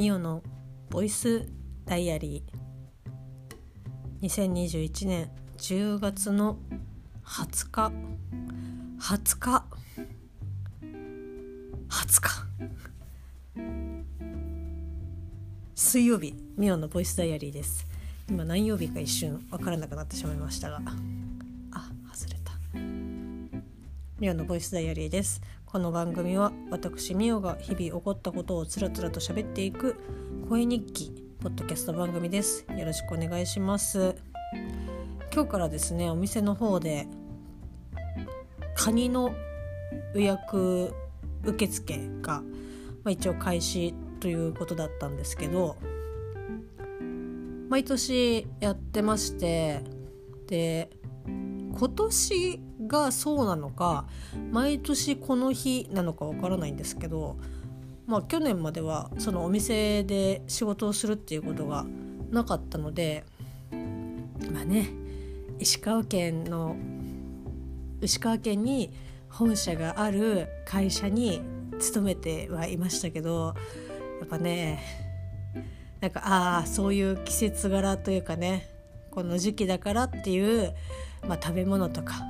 ミオのボイスダイアリー。2021年10月の20日。20日。20日。水曜日ミオのボイスダイアリーです。今何曜日か一瞬分からなくなってしまいましたが。あ外れた。ミオのボイスダイアリーです。この番組は私ミオが日々起こったことをつらつらと喋っていく声日記ポッドキャスト番組です。よろしくお願いします。今日からですねお店の方でカニの予約受付が、まあ、一応開始ということだったんですけど毎年やってましてで今年がそうなのか毎年この日なのかわからないんですけどまあ去年まではそのお店で仕事をするっていうことがなかったのでまあね石川県の石川県に本社がある会社に勤めてはいましたけどやっぱねなんかああそういう季節柄というかねこの時期だからっていう、まあ、食べ物とか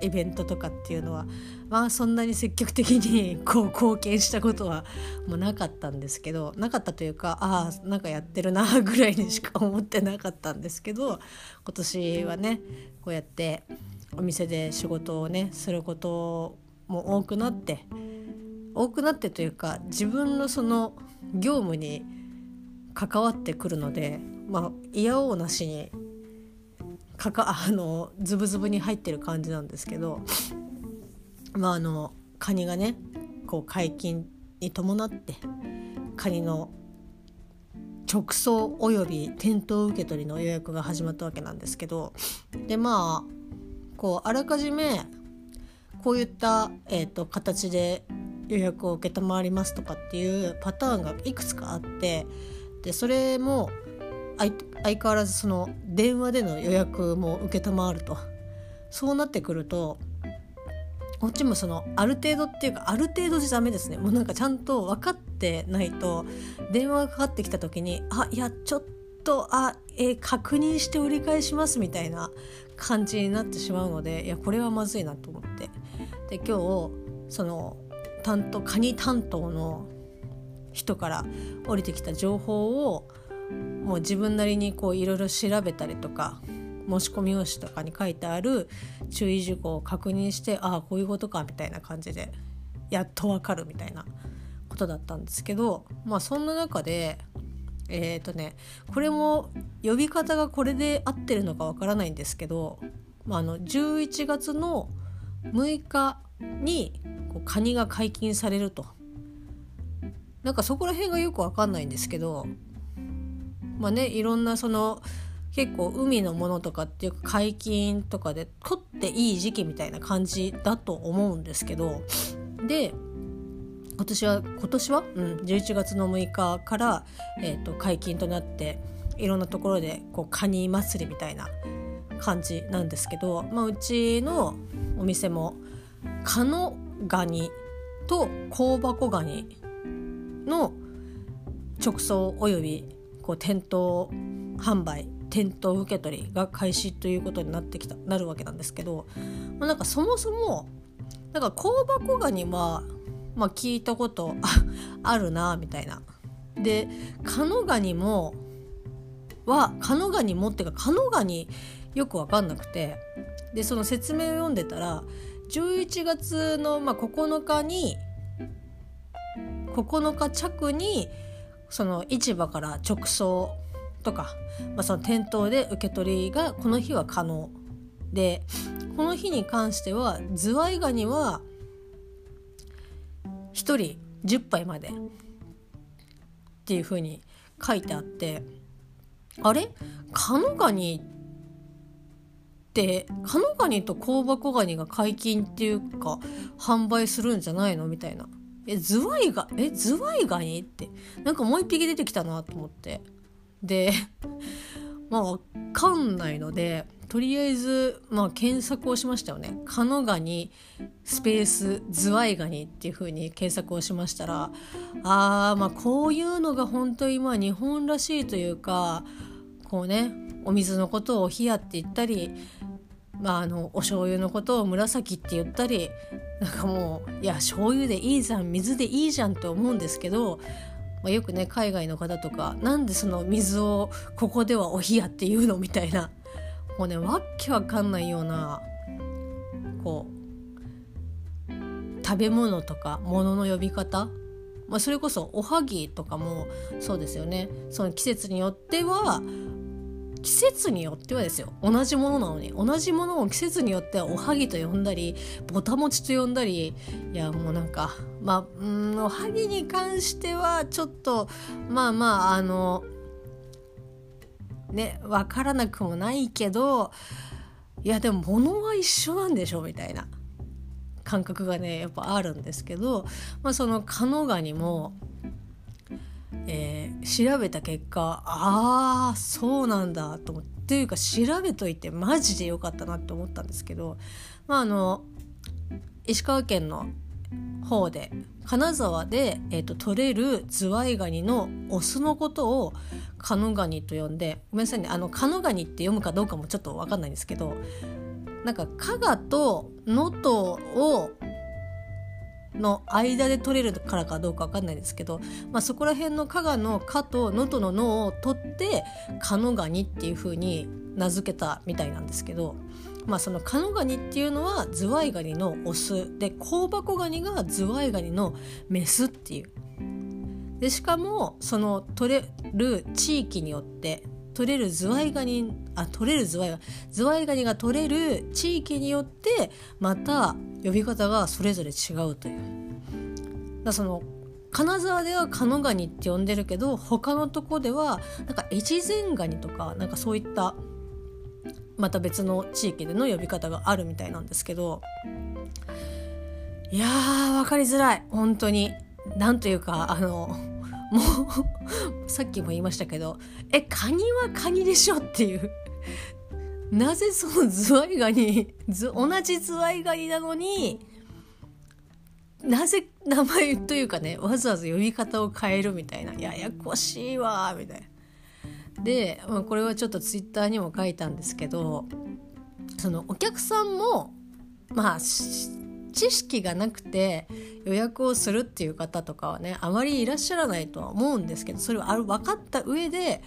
イベントとかっていうのはまあそんなに積極的に こう貢献したことはもうなかったんですけどなかったというかああなんかやってるなぐらいにしか思ってなかったんですけど今年はねこうやってお店で仕事をねすることも多くなって多くなってというか自分のその業務に関わってくるのでまあ嫌おうなしにかか あのズブズブに入ってる感じなんですけどまああのカニがねこう解禁に伴ってカニの直送および店頭受け取りの予約が始まったわけなんですけどでまあこうあらかじめこういった、えーと、形で予約を承りますとかっていうパターンがいくつかあってでそれも相変わらずその電話での予約も承ると。そうなってくるとこっちもそのある程度っていうかある程度じゃダメですね。もうなんかちゃんと分かってないと電話がかかってきた時にあいやちょっとあ、えー、確認して折り返しますみたいな感じになってしまうのでいやこれはまずいなと思って。で今日その担当カニ担当の人から降りてきた情報をもう自分なりにこういろいろ調べたりとか申し込み用紙とかに書いてある注意事項を確認してああこういうことかみたいな感じでやっとわかるみたいなことだったんですけどまあそんな中でえっ、ー、とねこれも呼び方がこれで合ってるのかわからないんですけど、まあ、あの11月の6日にこうカニが解禁されると。なんかそこら辺がよくわかんないんですけどまあねいろんなその結構海のものとかっていうか解禁とかで取っていい時期みたいな感じだと思うんですけどで今年は今年は、うん、11月の6日から、えーと、解禁となっていろんなところでこうカニ祭りみたいな感じなんですけど、まあ、うちのお店もカノガニと香箱ガニの直送およびこう店頭販売店頭受け取りが開始ということになってきたなるわけなんですけど、まあ、なんかそもそもなんか香箱ガニは、まあ、聞いたことあるなみたいな。でカノガニもはカノガニもっていうかカノガニよく分かんなくてでその説明を読んでたら11月の、まあ、9日に9日着にその市場から直送とか、まあ、その店頭で受け取りがこの日は可能でこの日に関してはズワイガニは1人10杯までっていう風に書いてあってあれ？カノガニってカノガニと香箱ガニが解禁っていうか販売するんじゃないの？みたいな。えズワイガえズワイガニってなんかもう一匹出てきたなと思ってで まあ分かんないのでとりあえず、まあ、検索をしましたよね。カノガニスペースズワイガニっていう風に検索をしましたらあーまあこういうのが本当にまあ日本らしいというかこうねお水のことを冷やって言ったりまあ、あのお醤油のことを紫って言ったりなんかもういや醤油でいいじゃん水でいいじゃんって思うんですけど、まあ、よくね海外の方とかなんでその水をここではお冷やって言うのみたいなもうねわっけわかんないようなこう食べ物とか物の呼び方まあ、それこそおはぎとかもそうですよね。その季節によっては季節によってはですよ。同じものなのに。同じものを季節によってはおはぎと呼んだりぼたもちと呼んだり。いやもうなんかまあうんおはぎに関してはちょっとまあまああのね分からなくもないけどいやでも物は一緒なんでしょ？みたいな。感覚がねやっぱあるんですけど、まあ、そのカノガニもえー、調べた結果ああそうなんだと思っていうか調べといてマジでよかったなって思ったんですけど、まあ、あの石川県の方で金沢で、えーと、取れるズワイガニのオスのことをカノガニと呼んでごめんなさいねあのカノガニって読むかどうかもちょっと分かんないんですけどなんか加賀と能登をの間で取れるからかどうか分かんないですけど、まあ、そこら辺の加賀の「加」と能登の「の」を取って「カノガニ」っていう風に名付けたみたいなんですけど、まあ、そのカノガニっていうのはズワイガニのオスで香箱ガニがズワイガニのメスっていう。でしかもその取れる地域によって取れるズワイガニあ取れるズワイガニズワイガニが取れる地域によってまた呼び方がそれぞれ違うという。だその金沢ではカノガニって呼んでるけど他のとこではなんか越前ガニとかなんかそういったまた別の地域での呼び方があるみたいなんですけどいやー分かりづらい。本当に。なんというかあのもうさっきも言いましたけどえカニはカニでしょっていうなぜそのズワイガニ同じズワイガニなのになぜ名前というかねわざわざ呼び方を変えるみたいなややこしいわみたいな。で、まあ、これはちょっとツイッターにも書いたんですけどそのお客さんもまあ知識がなくて予約をするっていう方とかはねあまりいらっしゃらないとは思うんですけどそれを分かった上で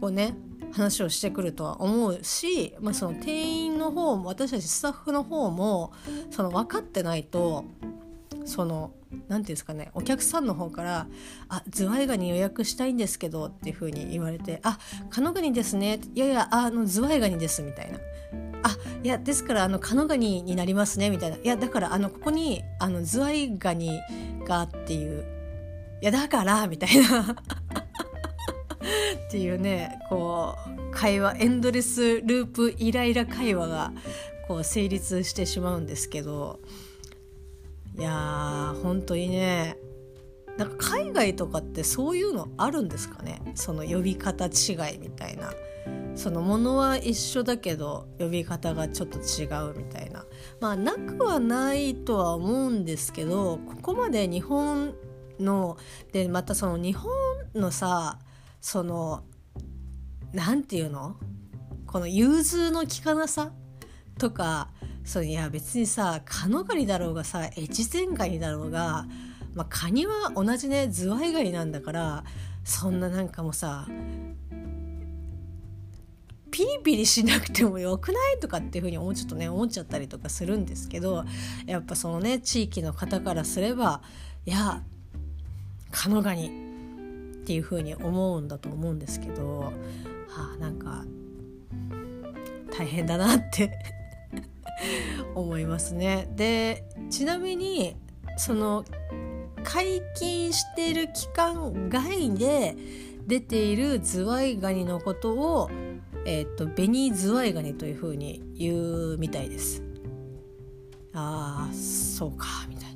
こうね話をしてくるとは思うし、まあ、その店員の方も私たちスタッフの方もその分かってないとその何て言うんですかねお客さんの方から「あズワイガニ予約したいんですけど」っていう風に言われて「あカノガニですね」いやいやあのズワイガニです」みたいな。いやですからあのカノガニになりますねみたいな。いやだからあのここにあのズワイガニがっていう。いやだからみたいな。っていうねこう会話エンドレスループイライラ会話がこう成立してしまうんですけど。いやー本当にねなんか海外とかってそういうのあるんですかね？その呼び方違いみたいな。そのものは一緒だけど呼び方がちょっと違うみたいな。まあなくはないとは思うんですけどここまで日本のでまたその日本のさその何て言うの？この融通の利かなさ？とかそいや別にさカノガニだろうがさ越前ガニだろうが、まあ、カニは同じねズワイガニなんだからそんななんかもうさピリピリしなくてもよくないとかっていうふうに思うちょっとね思っちゃったりとかするんですけどやっぱそのね地域の方からすればいやカノガニっていうふうに思うんだと思うんですけど、はあ、なんか大変だなって 思いますね。でちなみにその解禁してる期間外で出ているズワイガニのことをえっ、ー、と紅ズワイガニというふうに言うみたいです。ああそうかみたい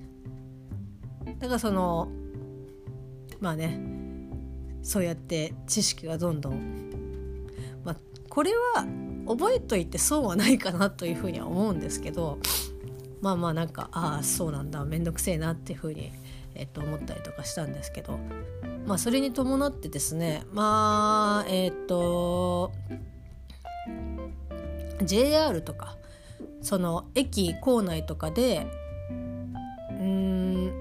な。だからそのまあねそうやって知識がどんどん、まあ、これは覚えといて損はないかなというふうには思うんですけどまあまあなんかああそうなんだ面倒くせえなっていうふうに、えっと、思ったりとかしたんですけどまあそれに伴ってですねまあえっと JR とかその駅構内とかでうん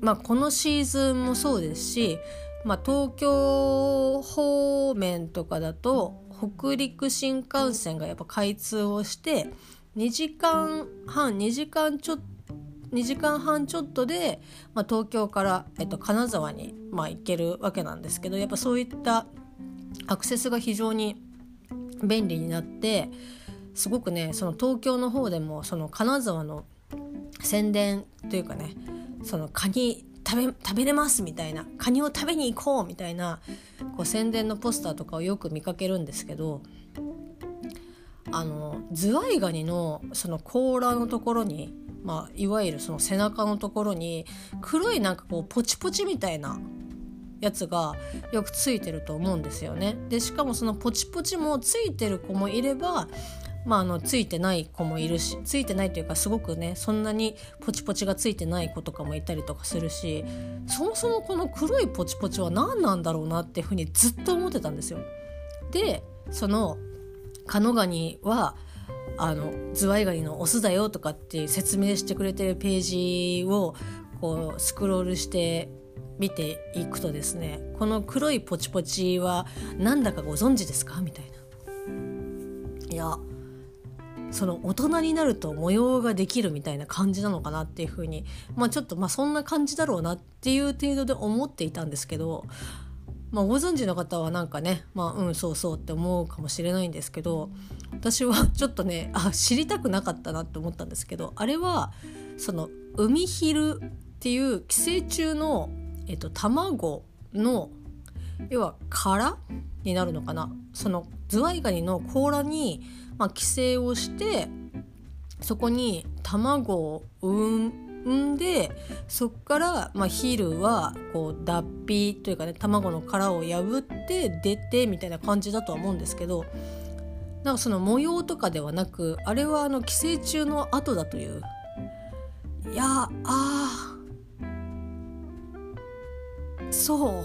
まあこのシーズンもそうですし、まあ、東京方面とかだと北陸新幹線がやっぱ開通をして2時間半2時間ちょっと2時間半ちょっとで、まあ、東京から、えっと、金沢に、まあ、行けるわけなんですけどやっぱそういったアクセスが非常に便利になってすごくねその東京の方でもその金沢の宣伝というかねそのカニ食べ食べれますみたいなカニを食べに行こうみたいなこう宣伝のポスターとかをよく見かけるんですけどあのズワイガニのその甲羅のところに、まあ、いわゆるその背中のところに黒いなんかこうポチポチみたいなやつがよくついてると思うんですよね。でしかもそのポチポチもついてる子もいればまあ、あのついてない子もいるしついてないというかすごくねそんなにポチポチがついてない子とかもいたりとかするしそもそもこの黒いポチポチは何なんだろうなっていうふうにずっと思ってたんですよ。でそのカノガニはあのズワイガニのオスだよとかって説明してくれてるページをこうスクロールして見ていくとですねこの黒いポチポチはなんだかご存知ですか？みたいな。いやその大人になると模様ができるみたいな感じなのかなっていうふうにまあちょっとまあそんな感じだろうなっていう程度で思っていたんですけど、まあ、ご存知の方はなんかねまあうんそうそうって思うかもしれないんですけど私はちょっとねあ知りたくなかったなって思ったんですけどあれはその海昼っていう寄生虫の、えっと、卵の要は殻になるのかな？そのズワイガニの甲羅にまあ、寄生をしてそこに卵を産んでそこから、まあ、ヒルはこう脱皮というかね卵の殻を破って出てみたいな感じだとは思うんですけどなんかその模様とかではなくあれはあの寄生虫の後だという。いやあそう。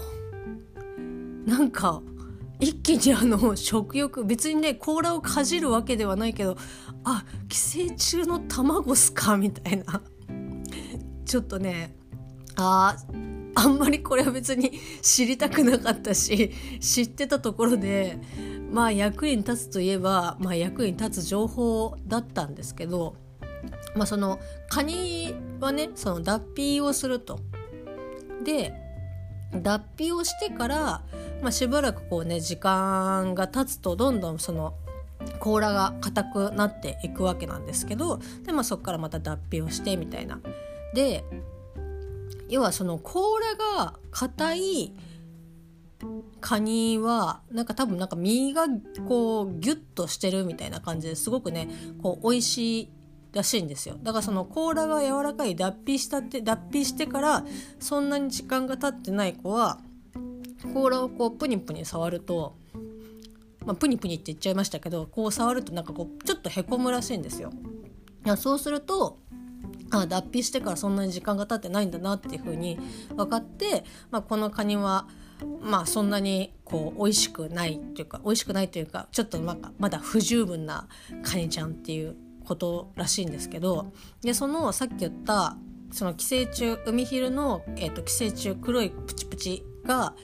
なんか一気にあの食欲別にね甲羅をかじるわけではないけどあ寄生虫の卵っすか？みたいな。ちょっとねああんまりこれは別に知りたくなかったし知ってたところでまあ役に立つといえば、まあ、役に立つ情報だったんですけど、まあ、そのカニはねその脱皮をすると。で脱皮をしてからまあ、しばらくこうね時間が経つとどんどんその甲羅が硬くなっていくわけなんですけどで、まあ、そこからまた脱皮をしてみたいな。で要はその甲羅が硬いカニはなんか多分なんか身がこうギュッとしてるみたいな感じですごくねこう美味しいらしいんですよだからその甲羅が柔らかい脱皮したって脱皮してからそんなに時間が経ってない子は甲羅をこうプニプニ触ると、まあ、プニプニって言っちゃいましたけどこう触るとなんかこうちょっとへこむらしいんですよ。いやそうするとあ脱皮してからそんなに時間が経ってないんだなっていう風に分かって、まあ、このカニはまあそんなにこう美味しくないっていうか美味しくないというかちょっとなんかまだ不十分なカニちゃんっていうことらしいんですけどでそのさっき言ったその寄生虫海昼の、えーと寄生虫黒いプチプチが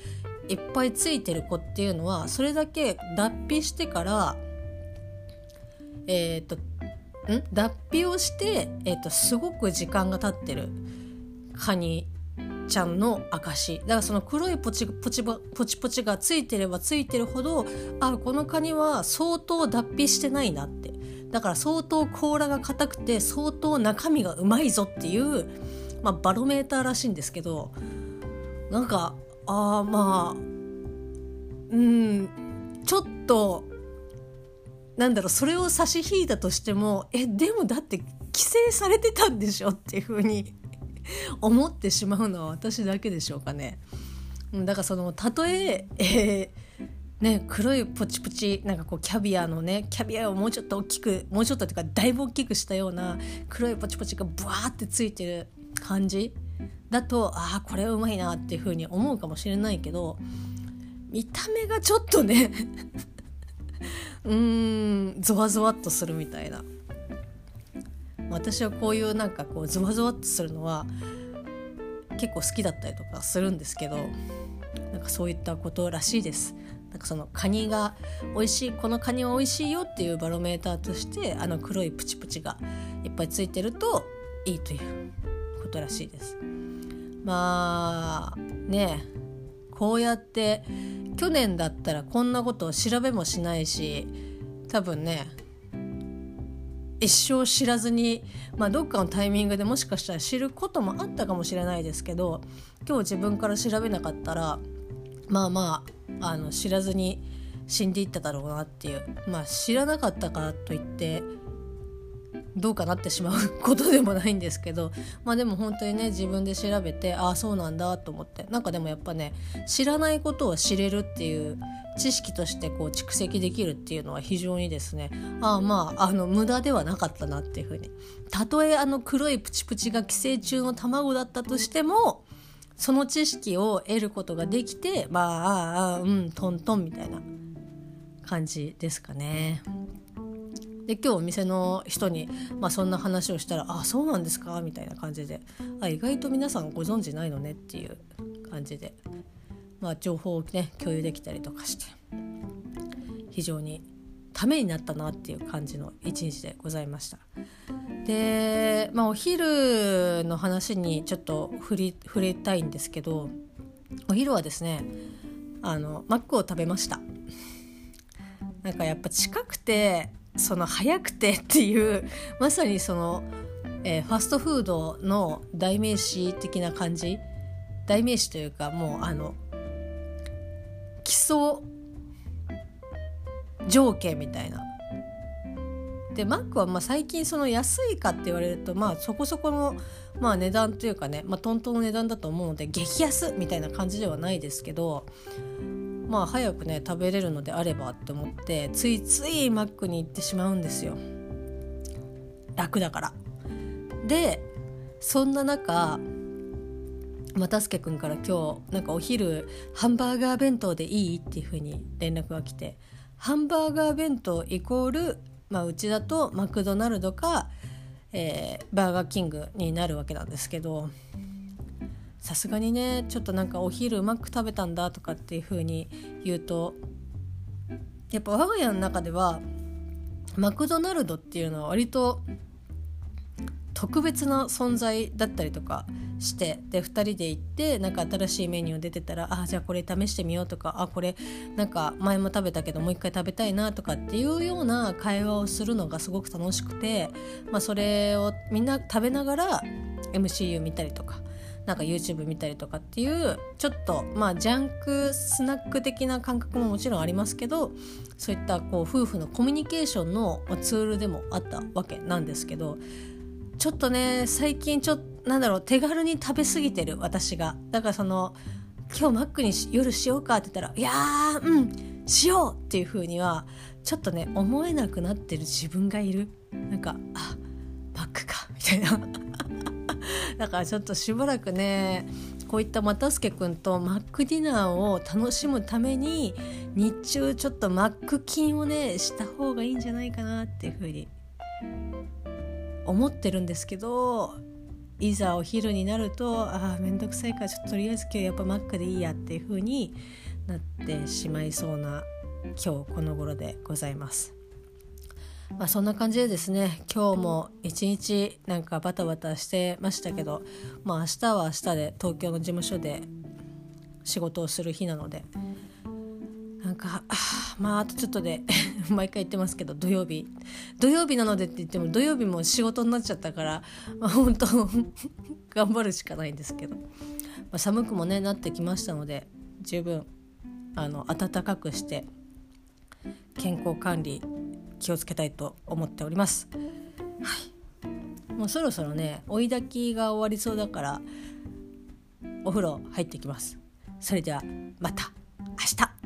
いっぱいついてる子っていうのはそれだけ脱皮してからえっ、ー、とん？脱皮をして、えーと、すごく時間が経ってるカニちゃんの証だからその黒いポチポチポチポチがついてればついてるほどあこのカニは相当脱皮してないなって。だから相当甲羅が硬くて相当中身がうまいぞっていう、まあ、バロメーターらしいんですけどなんかああまあうんちょっとなんだろうそれを差し引いたとしてもえでもだって規制されてたんでしょっていうふうに 思ってしまうのは私だけでしょうかね。だからそのたとええー、ね黒いポチポチなんかこうキャビアのねキャビアをもうちょっと大きくもうちょっとっていうかだいぶ大きくしたような黒いポチポチがブワーってついてる感じだとああこれはうまいなっていう風に思うかもしれないけど見た目がちょっとね うーんゾワゾワっとするみたいな私はこういうなんかこうゾワゾワっとするのは結構好きだったりとかするんですけどなんかそういったことらしいです。なんかそのカニが美味しいこのカニは美味しいよっていうバロメーターとしてあの黒いプチプチがいっぱいついてるといいということらしいです。まあねこうやって去年だったらこんなことを調べもしないし多分ね一生知らずに、まあ、どっかのタイミングでもしかしたら知ることもあったかもしれないですけど今日自分から調べなかったらまあまああの知らずに死んでいっただろうなっていうまあ知らなかったからといってどうかなってしまうことでもないんですけどまあでも本当にね自分で調べてああそうなんだと思ってなんかでもやっぱね知らないことを知れるっていう知識としてこう蓄積できるっていうのは非常にですねああまああの無駄ではなかったなっていうふうにたとえあの黒いプチプチが寄生虫の卵だったとしてもその知識を得ることができてまあああうんトントンみたいな感じですかね。で今日お店の人に、まあ、そんな話をしたら「あそうなんですか」みたいな感じで。あ意外と皆さんご存知ないのねっていう感じで、まあ、情報をね共有できたりとかして。非常にためになったなっていう感じの一日でございました。で、まあ、お昼の話にちょっと触り触れたいんですけどお昼はですねあのマックを食べました。なんかやっぱ近くてその早くてっていうまさにその、えー、ファストフードの代名詞的な感じ？代名詞というかもうあの基礎条件みたいな。でマックはまあ最近その安いかって言われるとまあそこそこのまあ値段というかね、まあ、トントンの値段だと思うので激安みたいな感じではないですけどまあ早くね食べれるのであればって思ってついついマックに行ってしまうんですよ。楽だから。でそんな中又助君から今日なんかお昼ハンバーガー弁当でいい？っていう風に連絡が来てハンバーガー弁当イコール、まあ、うちだとマクドナルドか、えー、バーガーキングになるわけなんですけどさすがにねちょっとなんかお昼うまく食べたんだとかっていう風に言うとやっぱ我が家の中ではマクドナルドっていうのは割と特別な存在だったりとかしてで2人で行ってなんか新しいメニュー出てたらあじゃあこれ試してみようとかあこれなんか前も食べたけどもう一回食べたいなとかっていうような会話をするのがすごく楽しくて、まあ、それをみんな食べながら MCU 見たりとかなんか YouTube 見たりとかっていうちょっとまあジャンクスナック的な感覚ももちろんありますけどそういったこう夫婦のコミュニケーションのツールでもあったわけなんですけどちょっとね最近ちょっとなんだろう手軽に食べ過ぎてる私が。だからその今日マックに夜しようかって言ったらいやーうんしようっていう風にはちょっとね思えなくなってる自分がいる。なんかあマックかみたいな。だからちょっとしばらくねこういった又助君とマックディナーを楽しむために日中ちょっとマック筋をねした方がいいんじゃないかなっていうふうに思ってるんですけどいざお昼になるとああ面倒くさいからちょっととりあえず今日やっぱマックでいいやっていう風になってしまいそうな今日この頃でございます。まあ、そんな感じでですね今日も一日なんかバタバタしてましたけど、まあ、明日は明日で東京の事務所で仕事をする日なのでなんかまああとちょっとで 毎回言ってますけど土曜日。土曜日なのでって言っても土曜日も仕事になっちゃったから、まあ、本当 頑張るしかないんですけど、まあ、寒くもねなってきましたので十分あの暖かくして健康管理気をつけたいと思っております。はい、もうそろそろね追い炊きが終わりそうだからお風呂入ってきます。それではまた明日。